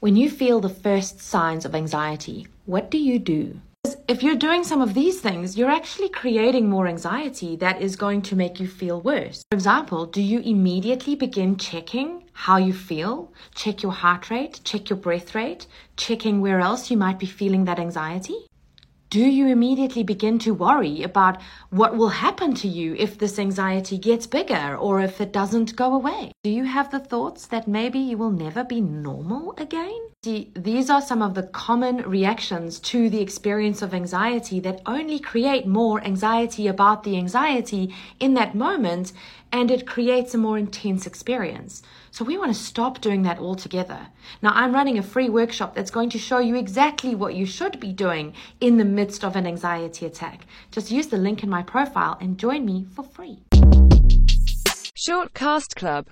When you feel the first signs of anxiety, what do you do? If you're doing some of these things, you're actually creating more anxiety that is going to make you feel worse. For example, do you immediately begin checking how you feel? Check your heart rate, check your breath rate, checking where else you might be feeling that anxiety? Do you immediately begin to worry about what will happen to you if this anxiety gets bigger or if it doesn't go away? Do you have the thoughts that maybe you will never be normal again? See, these are some of the common reactions to the experience of anxiety that only create more anxiety about the anxiety in that moment and it creates a more intense experience. So we want to stop doing that altogether. Now, I'm running a free workshop that's going to show you exactly what you should be doing in the midst of an anxiety attack. Just use the link in my profile and join me for free. Shortcast Club